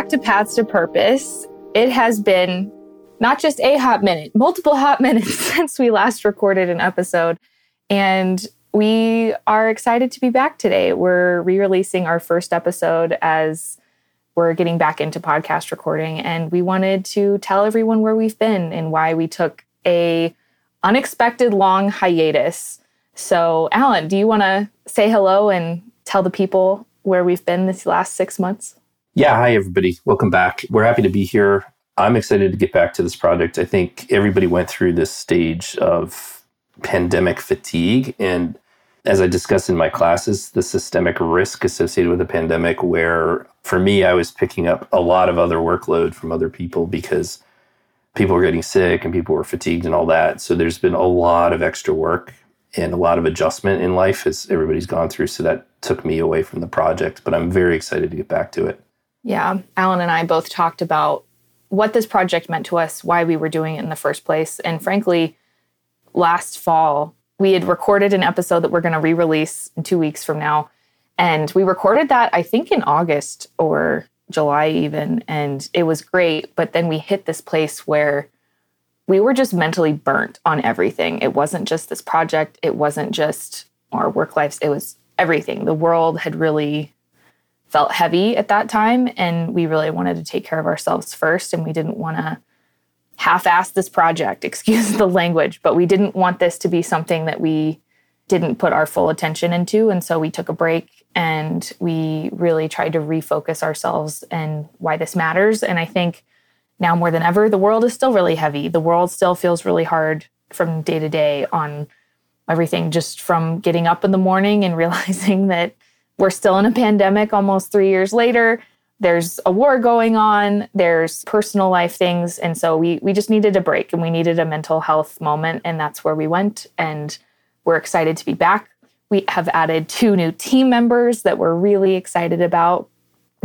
Back to Paths to Purpose. It has been not just a hot minute, multiple hot minutes since we last recorded an episode. And we are excited to be back today. We're re releasing our first episode as we're getting back into podcast recording. And we wanted to tell everyone where we've been and why we took a unexpected long hiatus. So, Alan, do you want to say hello and tell the people where we've been this last six months? Yeah, hi everybody. Welcome back. We're happy to be here. I'm excited to get back to this project. I think everybody went through this stage of pandemic fatigue and as I discussed in my classes, the systemic risk associated with a pandemic where for me I was picking up a lot of other workload from other people because people were getting sick and people were fatigued and all that. So there's been a lot of extra work and a lot of adjustment in life as everybody's gone through. So that took me away from the project, but I'm very excited to get back to it. Yeah. Alan and I both talked about what this project meant to us, why we were doing it in the first place. And frankly, last fall, we had recorded an episode that we're going to re release in two weeks from now. And we recorded that, I think, in August or July, even. And it was great. But then we hit this place where we were just mentally burnt on everything. It wasn't just this project, it wasn't just our work lives, it was everything. The world had really felt heavy at that time. And we really wanted to take care of ourselves first. And we didn't want to half ass this project, excuse the language, but we didn't want this to be something that we didn't put our full attention into. And so we took a break and we really tried to refocus ourselves and why this matters. And I think now more than ever, the world is still really heavy. The world still feels really hard from day to day on everything, just from getting up in the morning and realizing that we're still in a pandemic almost three years later. There's a war going on, there's personal life things. And so we, we just needed a break and we needed a mental health moment. And that's where we went. And we're excited to be back. We have added two new team members that we're really excited about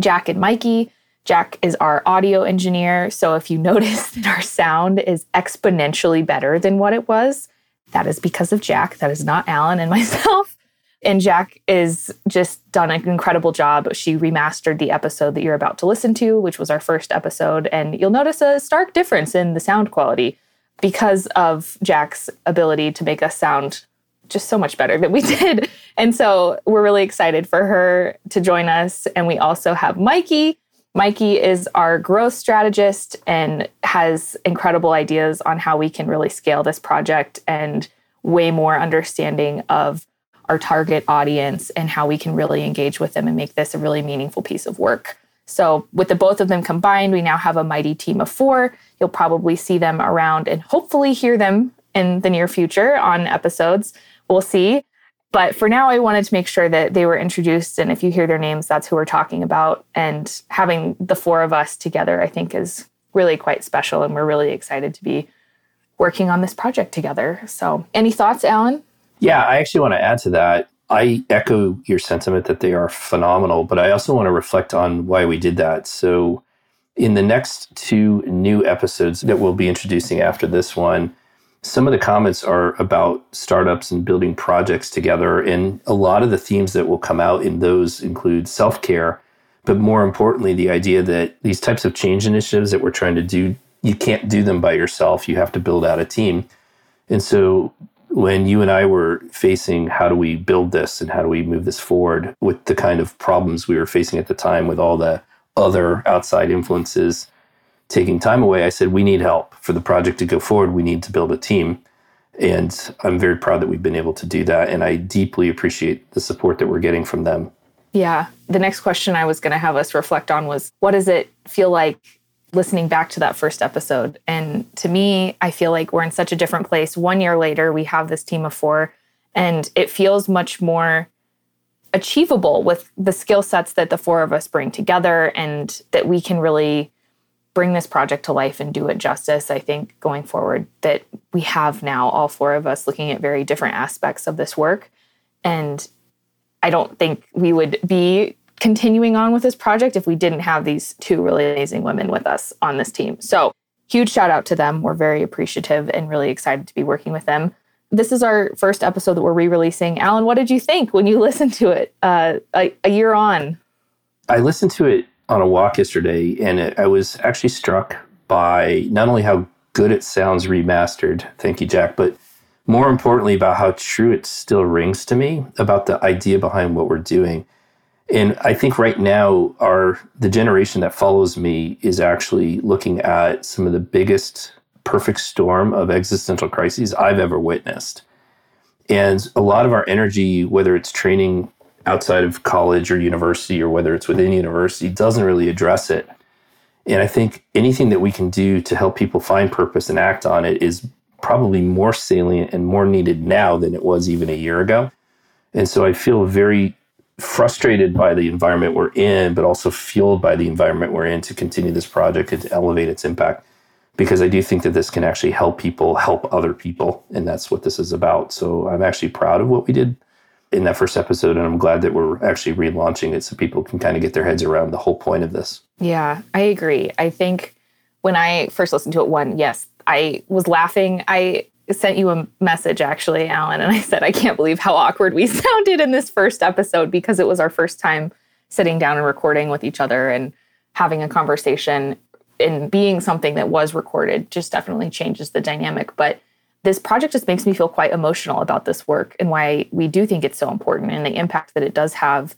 Jack and Mikey. Jack is our audio engineer. So if you notice that our sound is exponentially better than what it was, that is because of Jack. That is not Alan and myself. And Jack is just done an incredible job. She remastered the episode that you're about to listen to, which was our first episode. And you'll notice a stark difference in the sound quality because of Jack's ability to make us sound just so much better than we did. And so we're really excited for her to join us. And we also have Mikey. Mikey is our growth strategist and has incredible ideas on how we can really scale this project and way more understanding of our target audience and how we can really engage with them and make this a really meaningful piece of work. So, with the both of them combined, we now have a mighty team of four. You'll probably see them around and hopefully hear them in the near future on episodes. We'll see. But for now, I wanted to make sure that they were introduced. And if you hear their names, that's who we're talking about. And having the four of us together, I think, is really quite special. And we're really excited to be working on this project together. So, any thoughts, Alan? Yeah, I actually want to add to that. I echo your sentiment that they are phenomenal, but I also want to reflect on why we did that. So, in the next two new episodes that we'll be introducing after this one, some of the comments are about startups and building projects together. And a lot of the themes that will come out in those include self care, but more importantly, the idea that these types of change initiatives that we're trying to do, you can't do them by yourself. You have to build out a team. And so when you and I were facing how do we build this and how do we move this forward with the kind of problems we were facing at the time with all the other outside influences taking time away, I said, we need help for the project to go forward. We need to build a team. And I'm very proud that we've been able to do that. And I deeply appreciate the support that we're getting from them. Yeah. The next question I was going to have us reflect on was what does it feel like listening back to that first episode. And to me, I feel like we're in such a different place. One year later, we have this team of four, and it feels much more achievable with the skill sets that the four of us bring together and that we can really bring this project to life and do it justice. I think going forward, that we have now all four of us looking at very different aspects of this work. And I don't think we would be continuing on with this project if we didn't have these two really amazing women with us on this team. So, huge shout out to them. We're very appreciative and really excited to be working with them. This is our first episode that we're re releasing. Alan, what did you think when you listened to it uh, a, a year on? I listened to it on a walk yesterday, and it, I was actually struck by not only how good it sounds remastered, thank you, Jack, but more importantly, about how true it still rings to me about the idea behind what we're doing. And I think right now, our the generation that follows me is actually looking at some of the biggest perfect storm of existential crises I've ever witnessed. And a lot of our energy, whether it's training outside of college or university or whether it's within university, doesn't really address it. And I think anything that we can do to help people find purpose and act on it is probably more salient and more needed now than it was even a year ago. And so I feel very frustrated by the environment we're in, but also fueled by the environment we're in to continue this project and to elevate its impact. Because I do think that this can actually help people help other people. And that's what this is about. So I'm actually proud of what we did in that first episode. And I'm glad that we're actually relaunching it so people can kind of get their heads around the whole point of this. Yeah, I agree. I think when I first listened to it, one, yes, I was laughing. I sent you a message actually, Alan, and I said, I can't believe how awkward we sounded in this first episode because it was our first time sitting down and recording with each other and having a conversation and being something that was recorded just definitely changes the dynamic. But this project just makes me feel quite emotional about this work and why we do think it's so important and the impact that it does have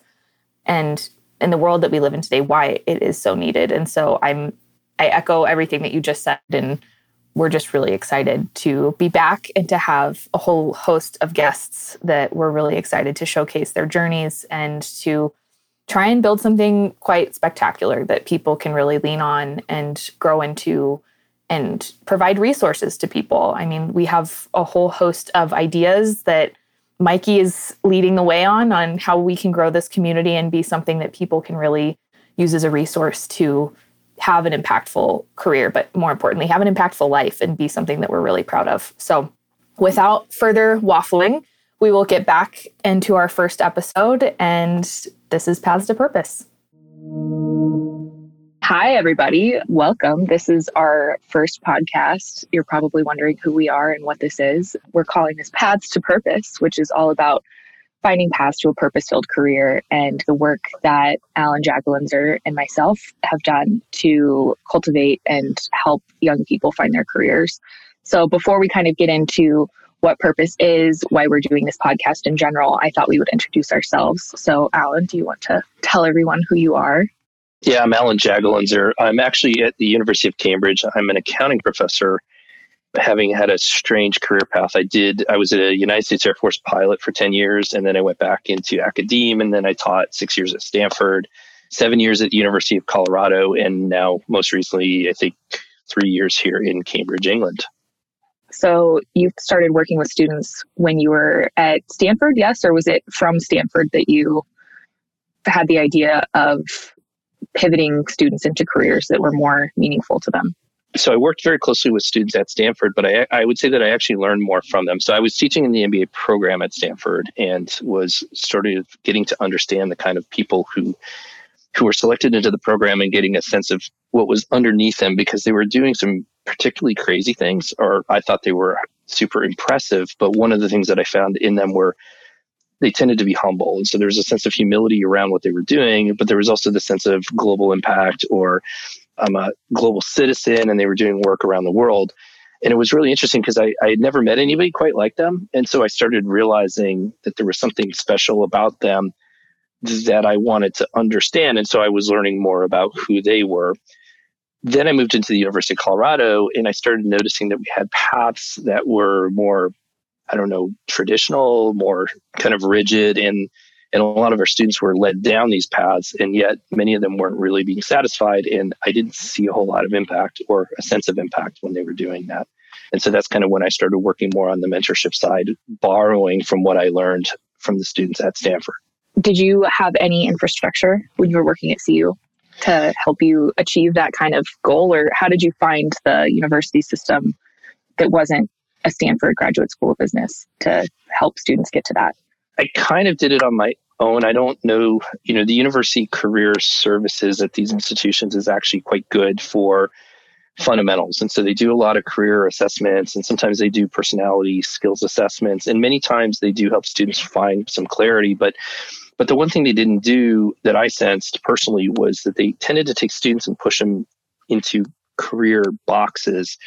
and in the world that we live in today why it is so needed and so i'm i echo everything that you just said and we're just really excited to be back and to have a whole host of guests that we're really excited to showcase their journeys and to try and build something quite spectacular that people can really lean on and grow into and provide resources to people. I mean, we have a whole host of ideas that Mikey is leading the way on on how we can grow this community and be something that people can really use as a resource to have an impactful career, but more importantly, have an impactful life and be something that we're really proud of. So, without further waffling, we will get back into our first episode, and this is Paths to Purpose. Hi, everybody. Welcome. This is our first podcast. You're probably wondering who we are and what this is. We're calling this Paths to Purpose, which is all about finding paths to a purpose filled career and the work that Alan Jagolinzer and myself have done to cultivate and help young people find their careers. So, before we kind of get into what purpose is, why we're doing this podcast in general, I thought we would introduce ourselves. So, Alan, do you want to tell everyone who you are? Yeah, I'm Alan Jagolinzer. I'm actually at the University of Cambridge. I'm an accounting professor having had a strange career path. I did, I was a United States Air Force pilot for 10 years, and then I went back into academe, and then I taught six years at Stanford, seven years at the University of Colorado, and now most recently, I think three years here in Cambridge, England. So you started working with students when you were at Stanford, yes? Or was it from Stanford that you had the idea of pivoting students into careers that were more meaningful to them? So I worked very closely with students at Stanford, but I, I would say that I actually learned more from them. So I was teaching in the MBA program at Stanford and was sort of getting to understand the kind of people who who were selected into the program and getting a sense of what was underneath them because they were doing some particularly crazy things, or I thought they were super impressive. But one of the things that I found in them were they tended to be humble. And so there was a sense of humility around what they were doing, but there was also the sense of global impact or I'm a global citizen and they were doing work around the world. And it was really interesting because I, I had never met anybody quite like them. And so I started realizing that there was something special about them that I wanted to understand. And so I was learning more about who they were. Then I moved into the University of Colorado and I started noticing that we had paths that were more, I don't know, traditional, more kind of rigid and and a lot of our students were led down these paths, and yet many of them weren't really being satisfied. And I didn't see a whole lot of impact or a sense of impact when they were doing that. And so that's kind of when I started working more on the mentorship side, borrowing from what I learned from the students at Stanford. Did you have any infrastructure when you were working at CU to help you achieve that kind of goal? Or how did you find the university system that wasn't a Stanford graduate school of business to help students get to that? I kind of did it on my own. I don't know, you know, the university career services at these institutions is actually quite good for fundamentals. And so they do a lot of career assessments and sometimes they do personality skills assessments. And many times they do help students find some clarity. But But the one thing they didn't do that I sensed personally was that they tended to take students and push them into career boxes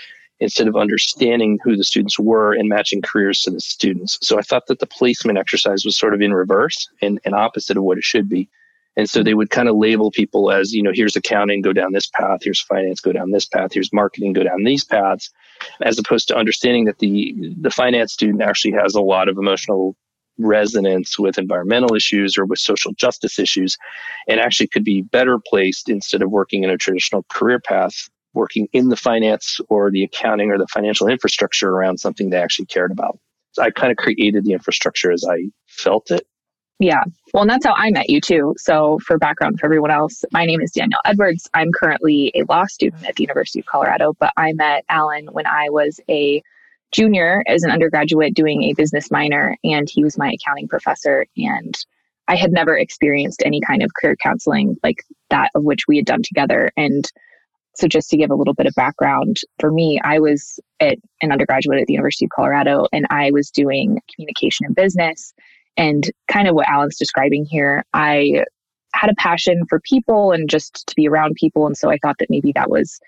instead of understanding who the students were and matching careers to the students. So I thought that the placement exercise was sort of in reverse and, and opposite of what it should be. And so they would kind of label people as, you know, here's accounting, go down this path, here's finance, go down this path, here's marketing, go down these paths, as opposed to understanding that the the finance student actually has a lot of emotional resonance with environmental issues or with social justice issues and actually could be better placed instead of working in a traditional career path working in the finance or the accounting or the financial infrastructure around something they actually cared about. So I kind of created the infrastructure as I felt it. Yeah. Well, and that's how I met you too. So, for background for everyone else, my name is Danielle Edwards. I'm currently a law student at the University of Colorado, but I met Alan when I was a junior as an undergraduate doing a business minor, and he was my accounting professor. And I had never experienced any kind of career counseling like that of which we had done together. And so, just to give a little bit of background, for me, I was at an undergraduate at the University of Colorado and I was doing communication and business. And kind of what Alan's describing here, I had a passion for people and just to be around people. And so I thought that maybe that was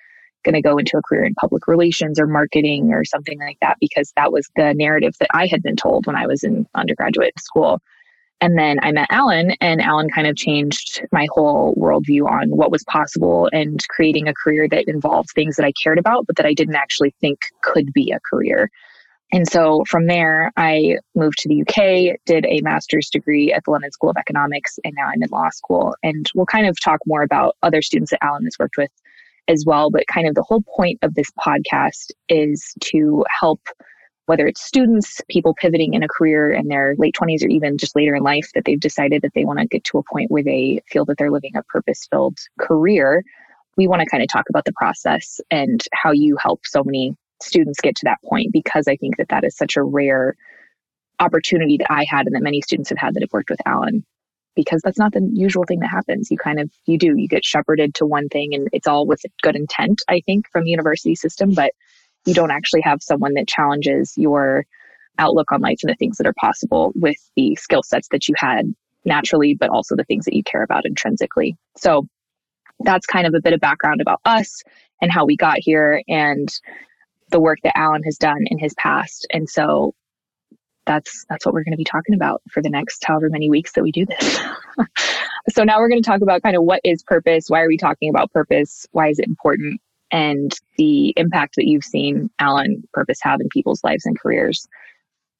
going to go into a career in public relations or marketing or something like that because that was the narrative that I had been told when I was in undergraduate school. And then I met Alan, and Alan kind of changed my whole worldview on what was possible and creating a career that involved things that I cared about, but that I didn't actually think could be a career. And so from there, I moved to the UK, did a master's degree at the London School of Economics, and now I'm in law school. And we'll kind of talk more about other students that Alan has worked with as well. But kind of the whole point of this podcast is to help whether it's students, people pivoting in a career in their late 20s or even just later in life that they've decided that they want to get to a point where they feel that they're living a purpose filled career. We want to kind of talk about the process and how you help so many students get to that point because I think that that is such a rare opportunity that I had and that many students have had that have worked with Alan because that's not the usual thing that happens. You kind of you do you get shepherded to one thing and it's all with good intent, I think, from university system, but you don't actually have someone that challenges your outlook on life and the things that are possible with the skill sets that you had naturally, but also the things that you care about intrinsically. So that's kind of a bit of background about us and how we got here and the work that Alan has done in his past. And so that's that's what we're going to be talking about for the next however many weeks that we do this. so now we're going to talk about kind of what is purpose, why are we talking about purpose, why is it important, and the impact that you've seen Alan Purpose have in people's lives and careers.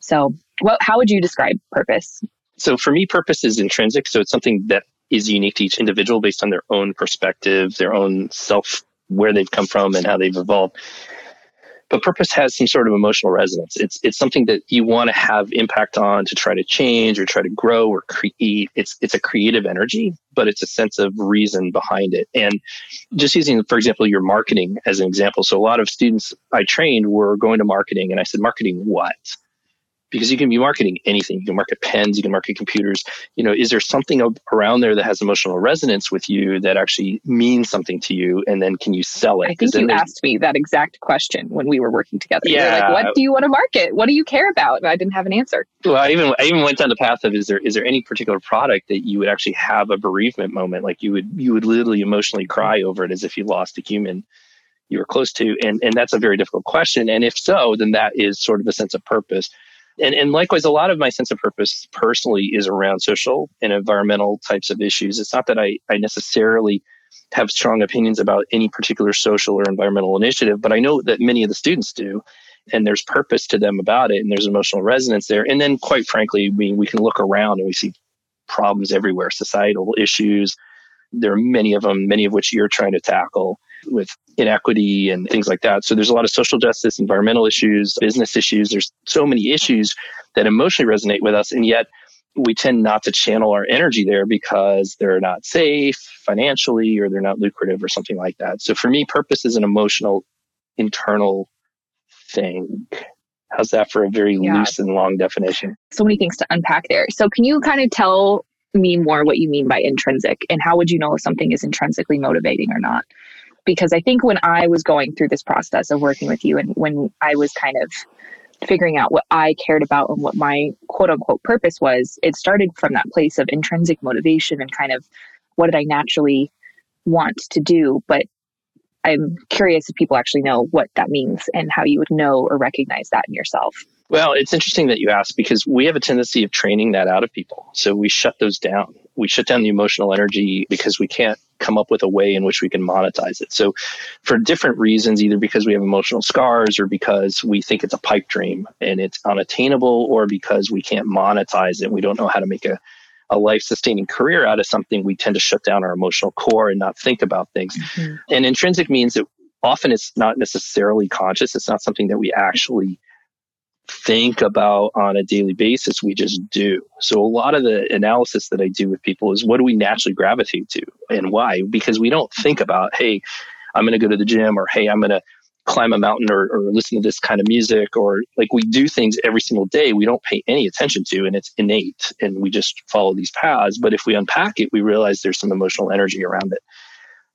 So, what, how would you describe purpose? So, for me, purpose is intrinsic. So, it's something that is unique to each individual based on their own perspective, their own self, where they've come from, and how they've evolved but purpose has some sort of emotional resonance. It's it's something that you want to have impact on to try to change or try to grow or create. It's it's a creative energy, but it's a sense of reason behind it. And just using, for example, your marketing as an example. So a lot of students I trained were going to marketing, and I said, marketing what? Because you can be marketing anything. You can market pens, you can market computers. You know, is there something around there that has emotional resonance with you that actually means something to you? And then can you sell it? I think you asked me that exact question when we were working together. Yeah. Like, what do you want to market? What do you care about? And I didn't have an answer. Well, I even I even went down the path of is there is there any particular product that you would actually have a bereavement moment? Like you would you would literally emotionally cry over it as if you lost a human you were close to and and that's a very difficult question and if so then that is sort of a sense of purpose and, and likewise, a lot of my sense of purpose personally is around social and environmental types of issues. It's not that I, I necessarily have strong opinions about any particular social or environmental initiative, but I know that many of the students do. And there's purpose to them about it, and there's emotional resonance there. And then, quite frankly, we, we can look around and we see problems everywhere, societal issues. There are many of them, many of which you're trying to tackle with inequity and things like that. So there's a lot of social justice, environmental issues, business issues. There's so many issues that emotionally resonate with us. And yet we tend not to channel our energy there because they're not safe financially or they're not lucrative or something like that. So for me, purpose is an emotional, internal thing. How's that for a very yeah. loose and long definition? So many things to unpack there. So can you kind of tell me more what you mean by intrinsic and how would you know if something is intrinsically motivating or not? Because I think when I was going through this process of working with you and when I was kind of figuring out what I cared about and what my quote unquote purpose was, it started from that place of intrinsic motivation and kind of what did I naturally want to do. But I'm curious if people actually know what that means and how you would know or recognize that in yourself. Well, it's interesting that you ask because we have a tendency of training that out of people. So we shut those down. We shut down the emotional energy because we can't come up with a way in which we can monetize it. So, for different reasons, either because we have emotional scars or because we think it's a pipe dream and it's unattainable, or because we can't monetize it, we don't know how to make a, a life sustaining career out of something, we tend to shut down our emotional core and not think about things. Mm-hmm. And intrinsic means that often it's not necessarily conscious, it's not something that we actually think about on a daily basis. We just do. So a lot of the analysis that I do with people is what do we naturally gravitate to and why? Because we don't think about, hey, I'm going to go to the gym or hey, I'm going to climb a mountain or, or listen to this kind of music or like we do things every single day we don't pay any attention to and it's innate and we just follow these paths but if we unpack it we realize there's some emotional energy around it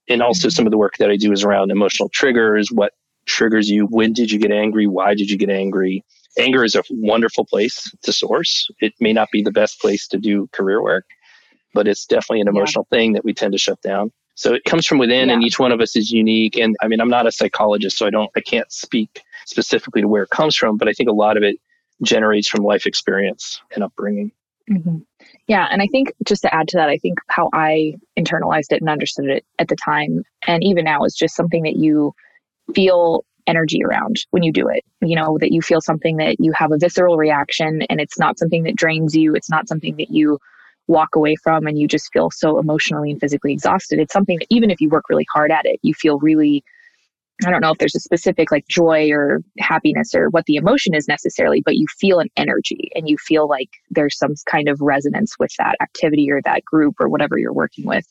and also mm-hmm. some of the work that i do is around emotional triggers what triggers you when did you get angry why did you get angry anger is a wonderful place to source. It may not be the best place to do career work, but it's definitely an emotional yeah. thing that we tend to shut down. So it comes from within, yeah. and each one of us is unique. And I mean, I'm not a psychologist, so I don't, I can't speak specifically to where it comes from, but I think a lot of it generates from life experience and upbringing. Mm-hmm. Yeah. And I think just to add to that, I think how I internalized it and understood it at the time, and even now, is just something that you feel energy around when you do it. You know, that you feel something that you have a visceral reaction and it's not something that drains you. It's not something that you walk away from and you just feel so emotionally and physically exhausted. It's something that even if you work really hard at it, you feel really I don't know if there's a specific like joy or happiness or what the emotion is necessarily, but you feel an energy and you feel like there's some kind of resonance with that activity or that group or whatever you're working with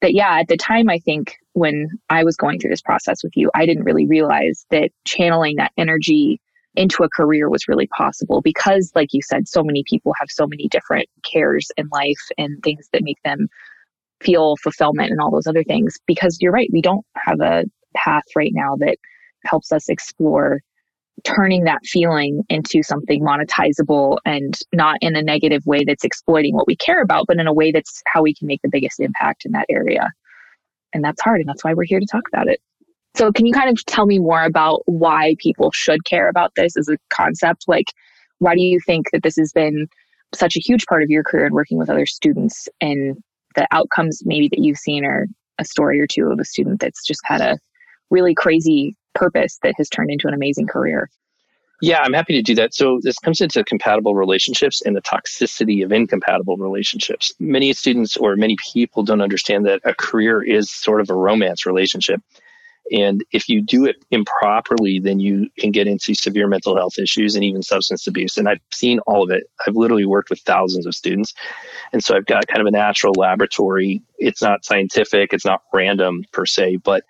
that yeah at the time i think when i was going through this process with you i didn't really realize that channeling that energy into a career was really possible because like you said so many people have so many different cares in life and things that make them feel fulfillment and all those other things because you're right we don't have a path right now that helps us explore turning that feeling into something monetizable and not in a negative way that's exploiting what we care about, but in a way that's how we can make the biggest impact in that area. And that's hard. And that's why we're here to talk about it. So, can you kind of tell me more about why people should care about this as a concept? Like, why do you think that this has been such a huge part of your career and working with other students and the outcomes maybe that you've seen or a story or two of a student that's just had a really crazy purpose that has turned into an amazing career. Yeah, I'm happy to do that. So this comes into compatible relationships and the toxicity of incompatible relationships. Many students or many people don't understand that a career is sort of a romance relationship. And if you do it improperly, then you can get into severe mental health issues and even substance abuse. And I've seen all of it. I've literally worked with thousands of students. And so I've got kind of a natural laboratory. It's not scientific, it's not random per se, but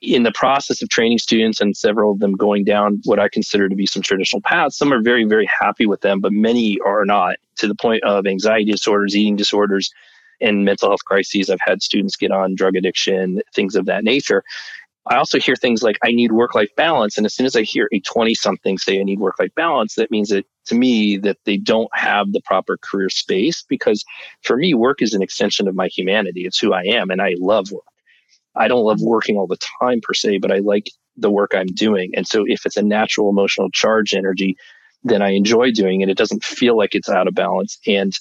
in the process of training students and several of them going down what I consider to be some traditional paths, some are very, very happy with them, but many are not to the point of anxiety disorders, eating disorders, and mental health crises. I've had students get on drug addiction, things of that nature. I also hear things like, I need work life balance. And as soon as I hear a 20 something say, I need work life balance, that means that to me that they don't have the proper career space because for me, work is an extension of my humanity. It's who I am. And I love work. I don't love working all the time per se, but I like the work I'm doing. And so if it's a natural emotional charge energy, then I enjoy doing it. It doesn't feel like it's out of balance. And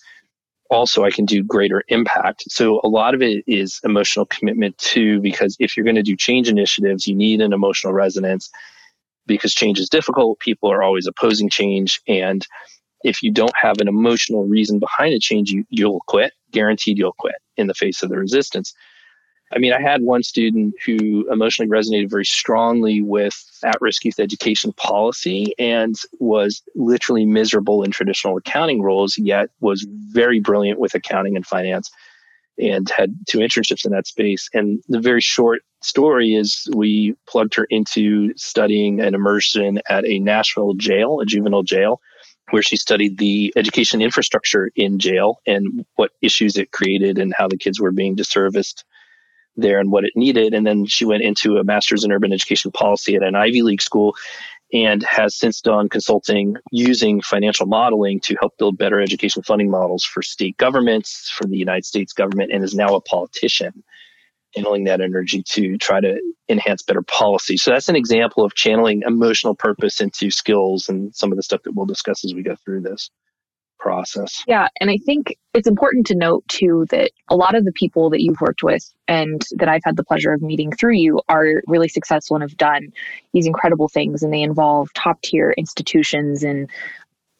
also I can do greater impact. So a lot of it is emotional commitment too, because if you're going to do change initiatives, you need an emotional resonance because change is difficult. People are always opposing change. And if you don't have an emotional reason behind a change, you, you'll quit. Guaranteed you'll quit in the face of the resistance. I mean, I had one student who emotionally resonated very strongly with at risk youth education policy and was literally miserable in traditional accounting roles, yet was very brilliant with accounting and finance and had two internships in that space. And the very short story is we plugged her into studying an immersion at a Nashville jail, a juvenile jail, where she studied the education infrastructure in jail and what issues it created and how the kids were being disserviced there and what it needed. And then she went into a master's in urban education policy at an Ivy League school. and has since done consulting using financial modeling to help build better education funding models for state governments, for the United States government, and is now a politician channeling that energy to try to enhance better policy. So that's an example of channeling emotional purpose into skills and some of the stuff that we'll discuss as we go through this process. Yeah. And I think it's important to note too that a lot of the people that you've worked with and that I've had the pleasure of meeting through you are really successful and have done these incredible things and they involve top tier institutions and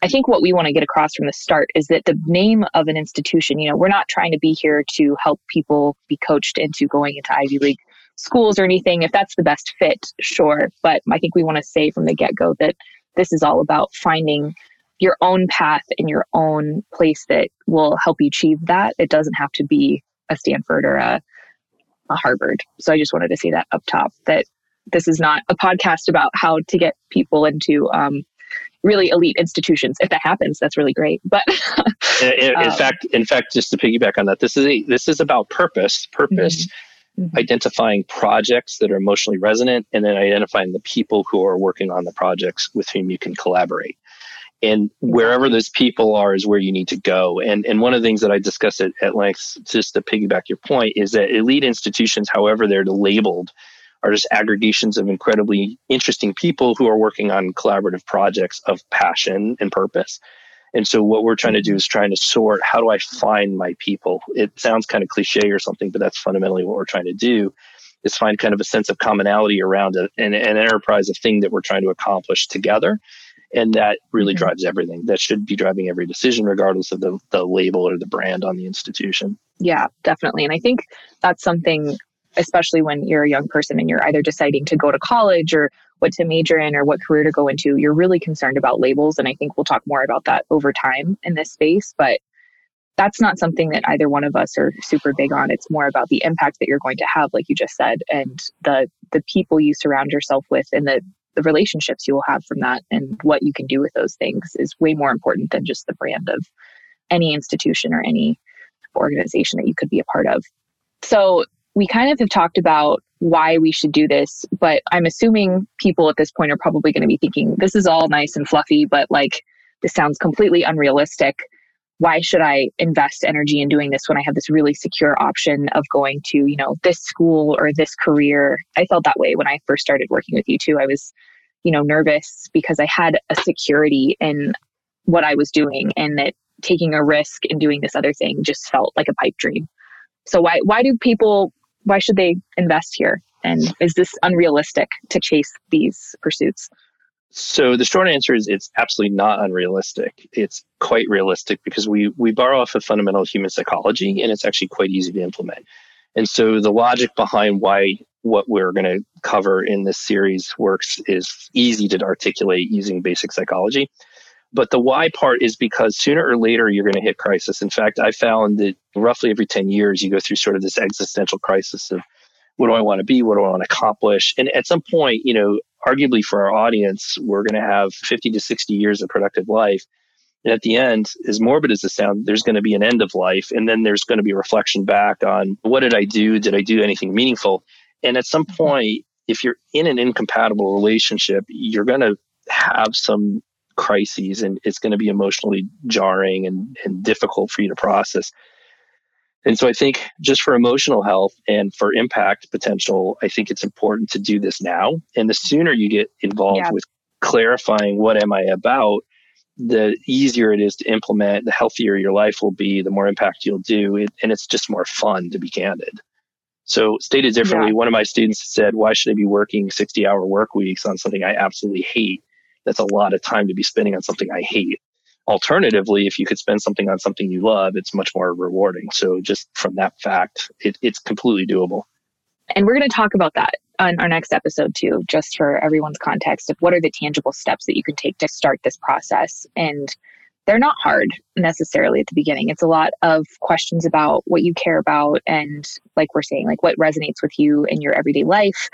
I think what we want to get across from the start is that the name of an institution, you know, we're not trying to be here to help people be coached into going into Ivy League schools or anything. If that's the best fit, sure. But I think we want to say from the get go that this is all about finding your own path in your own place that will help you achieve that. It doesn't have to be a Stanford or a, a Harvard. So I just wanted to say that up top that this is not a podcast about how to get people into um, really elite institutions. If that happens, that's really great. But in, in, um, fact, in fact, just to piggyback on that, this is a, this is about purpose. Purpose. Mm-hmm. mm-hmm. Identifying projects that are emotionally resonant and then identifying the people who are working on the projects with whom you can collaborate and wherever those people are is where you need to go. And and one of the things that i discussed at, at length just to piggyback your point is that elite institutions however they're labeled are just aggregations of incredibly interesting people who are working on collaborative projects of passion and purpose. And so what we're trying to do mm-hmm. is trying to sort how do i find my people? It sounds kind of cliche or something but that's fundamentally what we're trying to do is find kind of a sense of commonality around a, an, an enterprise a thing that we're trying to accomplish together and that really mm-hmm. drives everything. That should be driving every decision regardless of the, the label or the brand on the institution. Yeah definitely. And i think that's something especially when you're a young person and you're either deciding to go to college or what to major in or what career to go into you're really concerned about labels. And i think we'll talk more about that over time in this space. But that's not something that either one of us are super big on. It's more about the impact that you're going to have like you just said and the the people you surround yourself with and the the relationships you will have from that and what you can do with those things is way more important than just the brand of any institution or any organization that you could be a part of. So we kind of have talked about why we should do this, but I'm assuming people at this point are probably going to be thinking this is all nice and fluffy, but like this sounds completely unrealistic why should I invest energy in doing this when I have this really secure option of going to, you know, this school or this career? I felt that way when I first started working with you too. I was, you know, nervous because I had a security in what I was doing and that taking a risk and doing this other thing just felt like a pipe dream. So why why do people why should they invest here? And is this unrealistic to chase these pursuits? So the short answer is it's absolutely not unrealistic. It's quite realistic because we we borrow off of fundamental human psychology and it's actually quite easy to implement. And so the logic behind why what we're going to cover in this series works is easy to articulate using basic psychology. But the why part is because sooner or later you're going to hit crisis. In fact, I found that roughly every 10 years you go through sort of this existential crisis of what do I want to be? What do I want to accomplish? And at some point, you know, arguably for our audience, we're going to have 50 to 60 years of productive life. And at the end, as morbid as it sounds, there's going to be an end of life. And then there's going to be a reflection back on what did I do? Did I do anything meaningful? And at some mm-hmm. point, if you're in an incompatible relationship, you're going to have some crises and it's going to be emotionally jarring and, and difficult for you to process. And so I think just for emotional health and for impact potential, I think it's important to do this now. And the sooner you get involved yeah. with clarifying what am I about, the easier it is to implement, the healthier your life will be, the more impact you'll do. It, and it's just more fun to be candid. So, stated differently, yeah. one of my students said, Why should I be working 60 hour work weeks on something I absolutely hate? That's a lot of time to be spending on something I hate. Alternatively, if you could spend something on something you love, it's much more rewarding. So just from that fact, it, it's completely doable. And we're going to talk about that on our next episode too, just for everyone's context of what are the tangible steps that you can take to start this process. And they're not hard necessarily at the beginning. It's a lot of questions about what you care about and like we're saying, like what resonates with you in your everyday life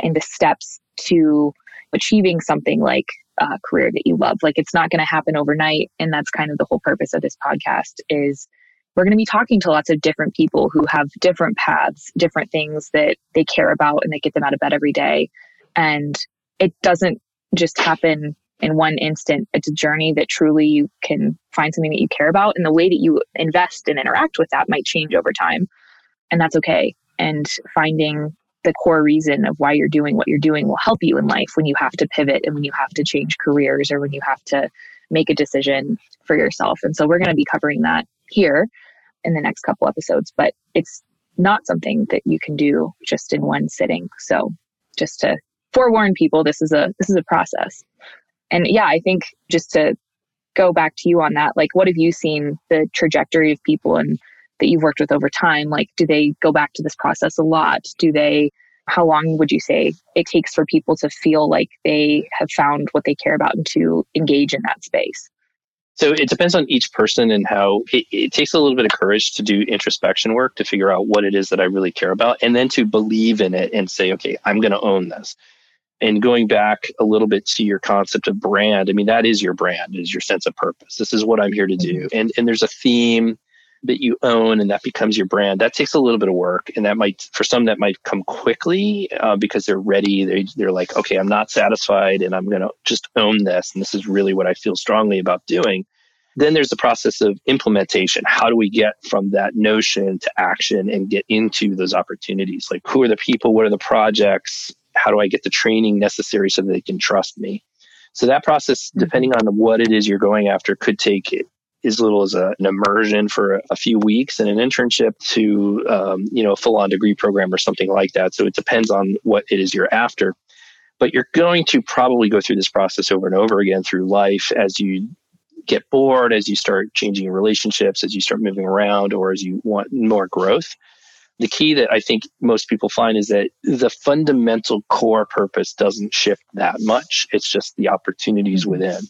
and the steps to achieving something like a career that you love. Like it's not going to happen overnight. And that's kind of the whole purpose of this podcast is we're going to be talking to lots of different people who have different paths, different things that they care about and they get them out of bed every day. And it doesn't just happen in one instant. It's a journey that truly you can find something that you care about. And the way that you invest and interact with that might change over time. And that's okay. And finding the core reason of why you're doing what you're doing will help you in life when you have to pivot and when you have to change careers or when you have to make a decision for yourself. And so we're going to be covering that here in the next couple episodes, but it's not something that you can do just in one sitting. So just to forewarn people, this is a this is a process. And yeah, I think just to go back to you on that, like what have you seen the trajectory of people and that you've worked with over time? Like, do they go back to this process a lot? Do they, how long would you say it takes for people to feel like they have found what they care about and to engage in that space? So it depends on each person and how it, it, takes a little bit of courage to do introspection work to figure out what it is that I really care about and then to believe in it and say, okay, I'm going to own this. And going back a little bit to your concept of brand, I mean, that is your brand, is your sense of purpose. This is what I'm here to do. Mm-hmm. And, and there's a theme that you own and that becomes your brand that takes a little bit of work and that might for some that might come quickly uh, because they're ready they, they're like okay i'm not satisfied and i'm going to just own this and this is really what i feel strongly about doing. Then there's the process of implementation. How do we get from that notion to action and get into those opportunities? Like who are the people? What are the projects? How do i get the training necessary so that they can trust me? So that process, mm-hmm. depending on what it is you're going after, could take as little as a, an immersion for a few weeks and an internship to um, you know a full-on degree program or something like that. So it depends on what it is you're after. But you're going to probably go through this process over and over again through life as you get bored as you start changing your relationships as you start moving around or as you want more growth. The key that i think most people find is that the fundamental core purpose doesn't shift that much. It's just the opportunities mm-hmm. within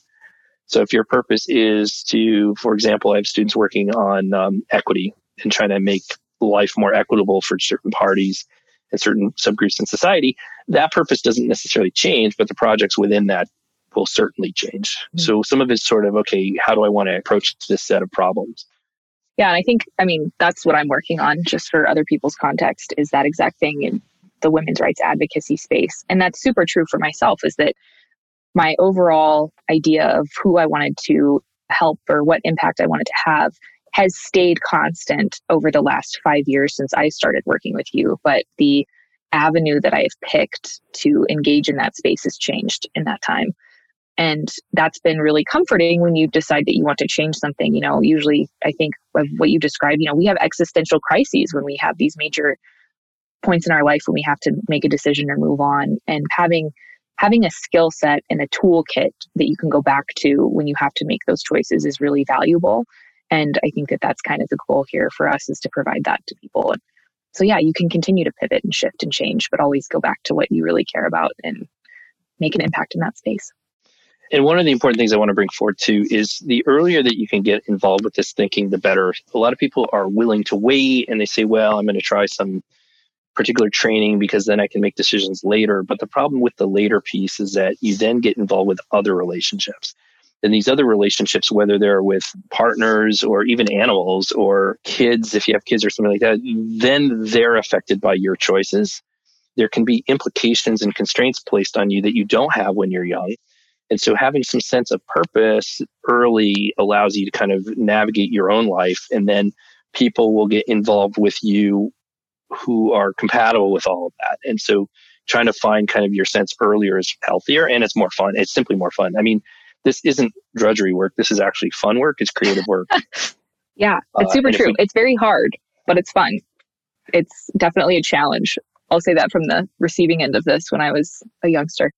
so if your purpose is to, for example, I have students working on um, equity and trying to make life more equitable for certain parties and certain subgroups in society, that purpose doesn't necessarily change, but the projects within that will certainly change. Mm-hmm. So some of it's sort of, okay, how do I want to approach this set of problems? Yeah, and I think, I mean, that's what I'm working on just for other people's context is that exact thing in the women's rights advocacy space. And that's super true for myself is that my overall idea of who I wanted to help or what impact I wanted to have has stayed constant over the last five years since I started working with you. But the avenue that I have picked to engage in that space has changed in that time. And that's been really comforting when you decide that you want to change something. You know, usually I think of what you described, you know, we have existential crises when we have these major points in our life when we have to make a decision or move on. And having having a skill set and a toolkit that you can go back to when you have to make those choices is really valuable. And I think that that's kind of the goal here for us is to provide that to people. So, yeah, you can continue to pivot and shift and change, but always go back to what you really care about and make an impact in that space. And one of the important things I want to bring forward too is the earlier that you can get involved with this thinking, the better. A lot of people are willing to wait and they say, well, I'm going to try some particular training because then I can make decisions later. But the problem with the later piece is that you then get involved with other relationships. And these other relationships, whether they're with partners or even animals or kids, if you have kids or something like that, then they're affected by your choices. There can be implications and constraints placed on you that you don't have when you're young. And so having some sense of purpose early allows you to kind of navigate your own life. And then people will get involved with you who are compatible with all of that. And so trying to find kind of your sense earlier is healthier and it's more fun. It's simply more fun. I mean, this isn't drudgery work. This is actually fun work. It's creative work. yeah, it's uh, super uh, true. We, it's very hard, but it's fun. It's definitely a challenge. I'll say that from the receiving end of this when I was a youngster.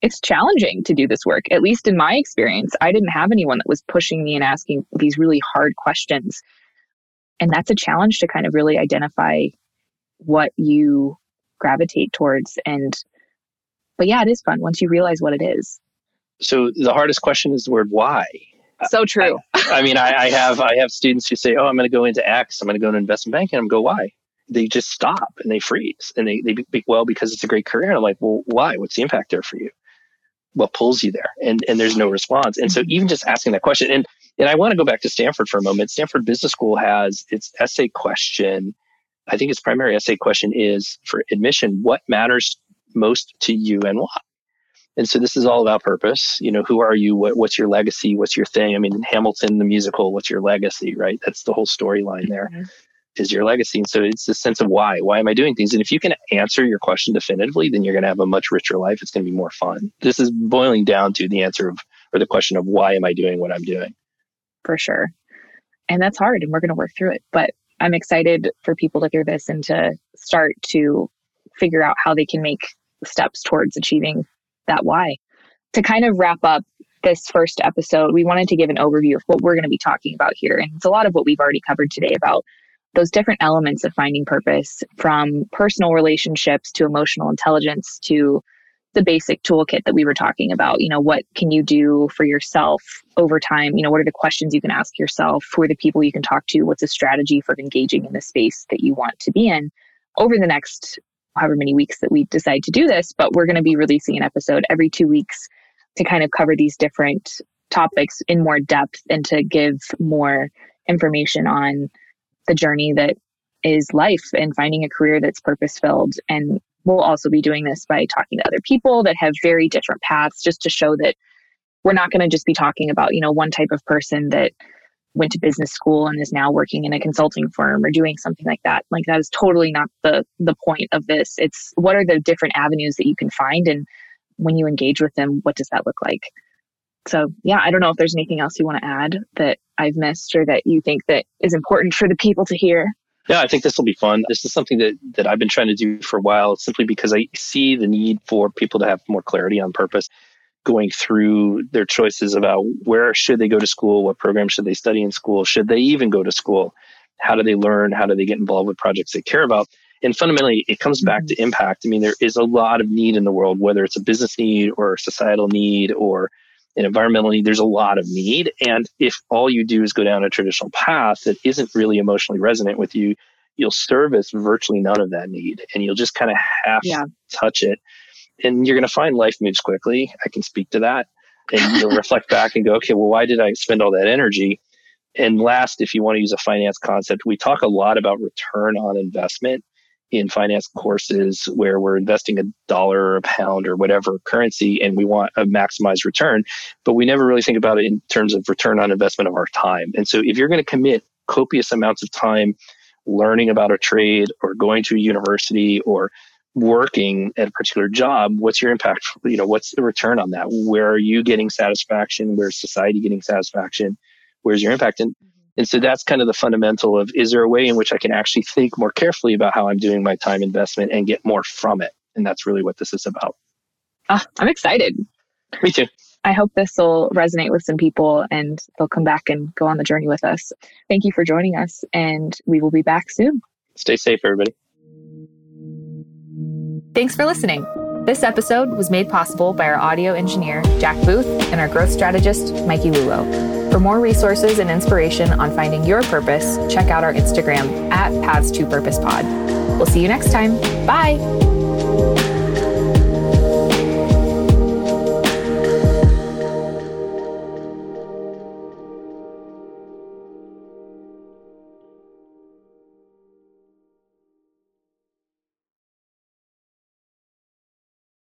It's challenging to do this work, at least in my experience. I didn't have anyone that was pushing me and asking these really hard questions. And that's a challenge to kind of really identify what you gravitate towards and but yeah it is fun once you realize what it is. So the hardest question is the word why. So true. I, I mean I, I, have i have students who say oh i'm going to go into x i'm going to go into investment banking i'm go why? They just stop and they freeze and they, they be, well because it's a great career. And i'm like well why? What's the impact there for you? What pulls you there? And and there's no response. And so mm-hmm. even just asking that question and and i want to go back to stanford for a moment. Stanford business school has its essay question I think its primary essay question is for admission, what matters most to you and why? And so this is all about purpose. You know, who are you? What, what's your legacy? What's your thing? I mean, Hamilton, the musical, what's your legacy, right? That's the whole storyline there. Mm-hmm. Is your legacy. And so it's the sense of why. Why am I doing things? And if you can answer your question definitively, then you're going to have a much richer life. It's going to be more fun. This is boiling down to the answer of, or the question of why am I doing what I'm doing? For sure. And that's hard and we're going to work through it. But I'm excited for people to hear this and to start to figure out how they can make steps towards achieving that why. To kind of wrap up this first episode, we wanted to give an overview of what we're going to be talking about here. And it's a lot of what we've already covered today about those different elements of finding purpose from personal relationships to emotional intelligence to the basic toolkit that we were talking about. You know, what can you do for yourself over time? You know, what are the questions you can ask yourself? Who are the people you can talk to? What's a strategy for engaging in the space that you want to be in over the next however many weeks that we decide to do this? But we're going to be releasing an episode every two weeks to kind of cover these different topics in more depth and to give more information on the journey that is life and finding a career that's purpose filled and we'll also be doing this by talking to other people that have very different paths just to show that we're not going to just be talking about, you know, one type of person that went to business school and is now working in a consulting firm or doing something like that. Like that is totally not the the point of this. It's what are the different avenues that you can find and when you engage with them, what does that look like? So, yeah, I don't know if there's anything else you want to add that I've missed or that you think that is important for the people to hear. Yeah, I think this will be fun. This is something that, that I've been trying to do for a while simply because I see the need for people to have more clarity on purpose going through their choices about where should they go to school, what program should they study in school, should they even go to school, how do they learn, how do they get involved with projects they care about. And fundamentally, it comes back to mm-hmm. impact. I mean, there is a lot of need in the world, whether it's a business need or a societal need or an environmental need, there's a lot of need. And if all you do is go down a traditional path that isn't really emotionally resonant with you, you'll service virtually none of that need and you'll just kind of half yeah. touch it. And you're going to find life moves quickly. I can speak to that. And you'll reflect back and go, okay, well, why did I spend all that energy? And last, if you want to use a finance concept, we talk a lot about return on investment in finance courses where we're investing a dollar or a pound or whatever currency and we want a maximized return, but we never really think about it in terms of return on investment of our time. And so if you're going to commit copious amounts of time learning about a trade or going to a university or working at a particular job, what's your impact? You know, what's the return on that? Where are you getting satisfaction? Where's society getting satisfaction? Where's your impact? And and so that's kind of the fundamental of is there a way in which I can actually think more carefully about how I'm doing my time investment and get more from it? And that's really what this is about. Oh, I'm excited. Me too. I hope this will resonate with some people and they'll come back and go on the journey with us. Thank you for joining us, and we will be back soon. Stay safe, everybody. Thanks for listening. This episode was made possible by our audio engineer, Jack Booth, and our growth strategist, Mikey Lulo. For more resources and inspiration on finding your purpose, check out our Instagram at Paths to Purpose Pod. We'll see you next time. Bye.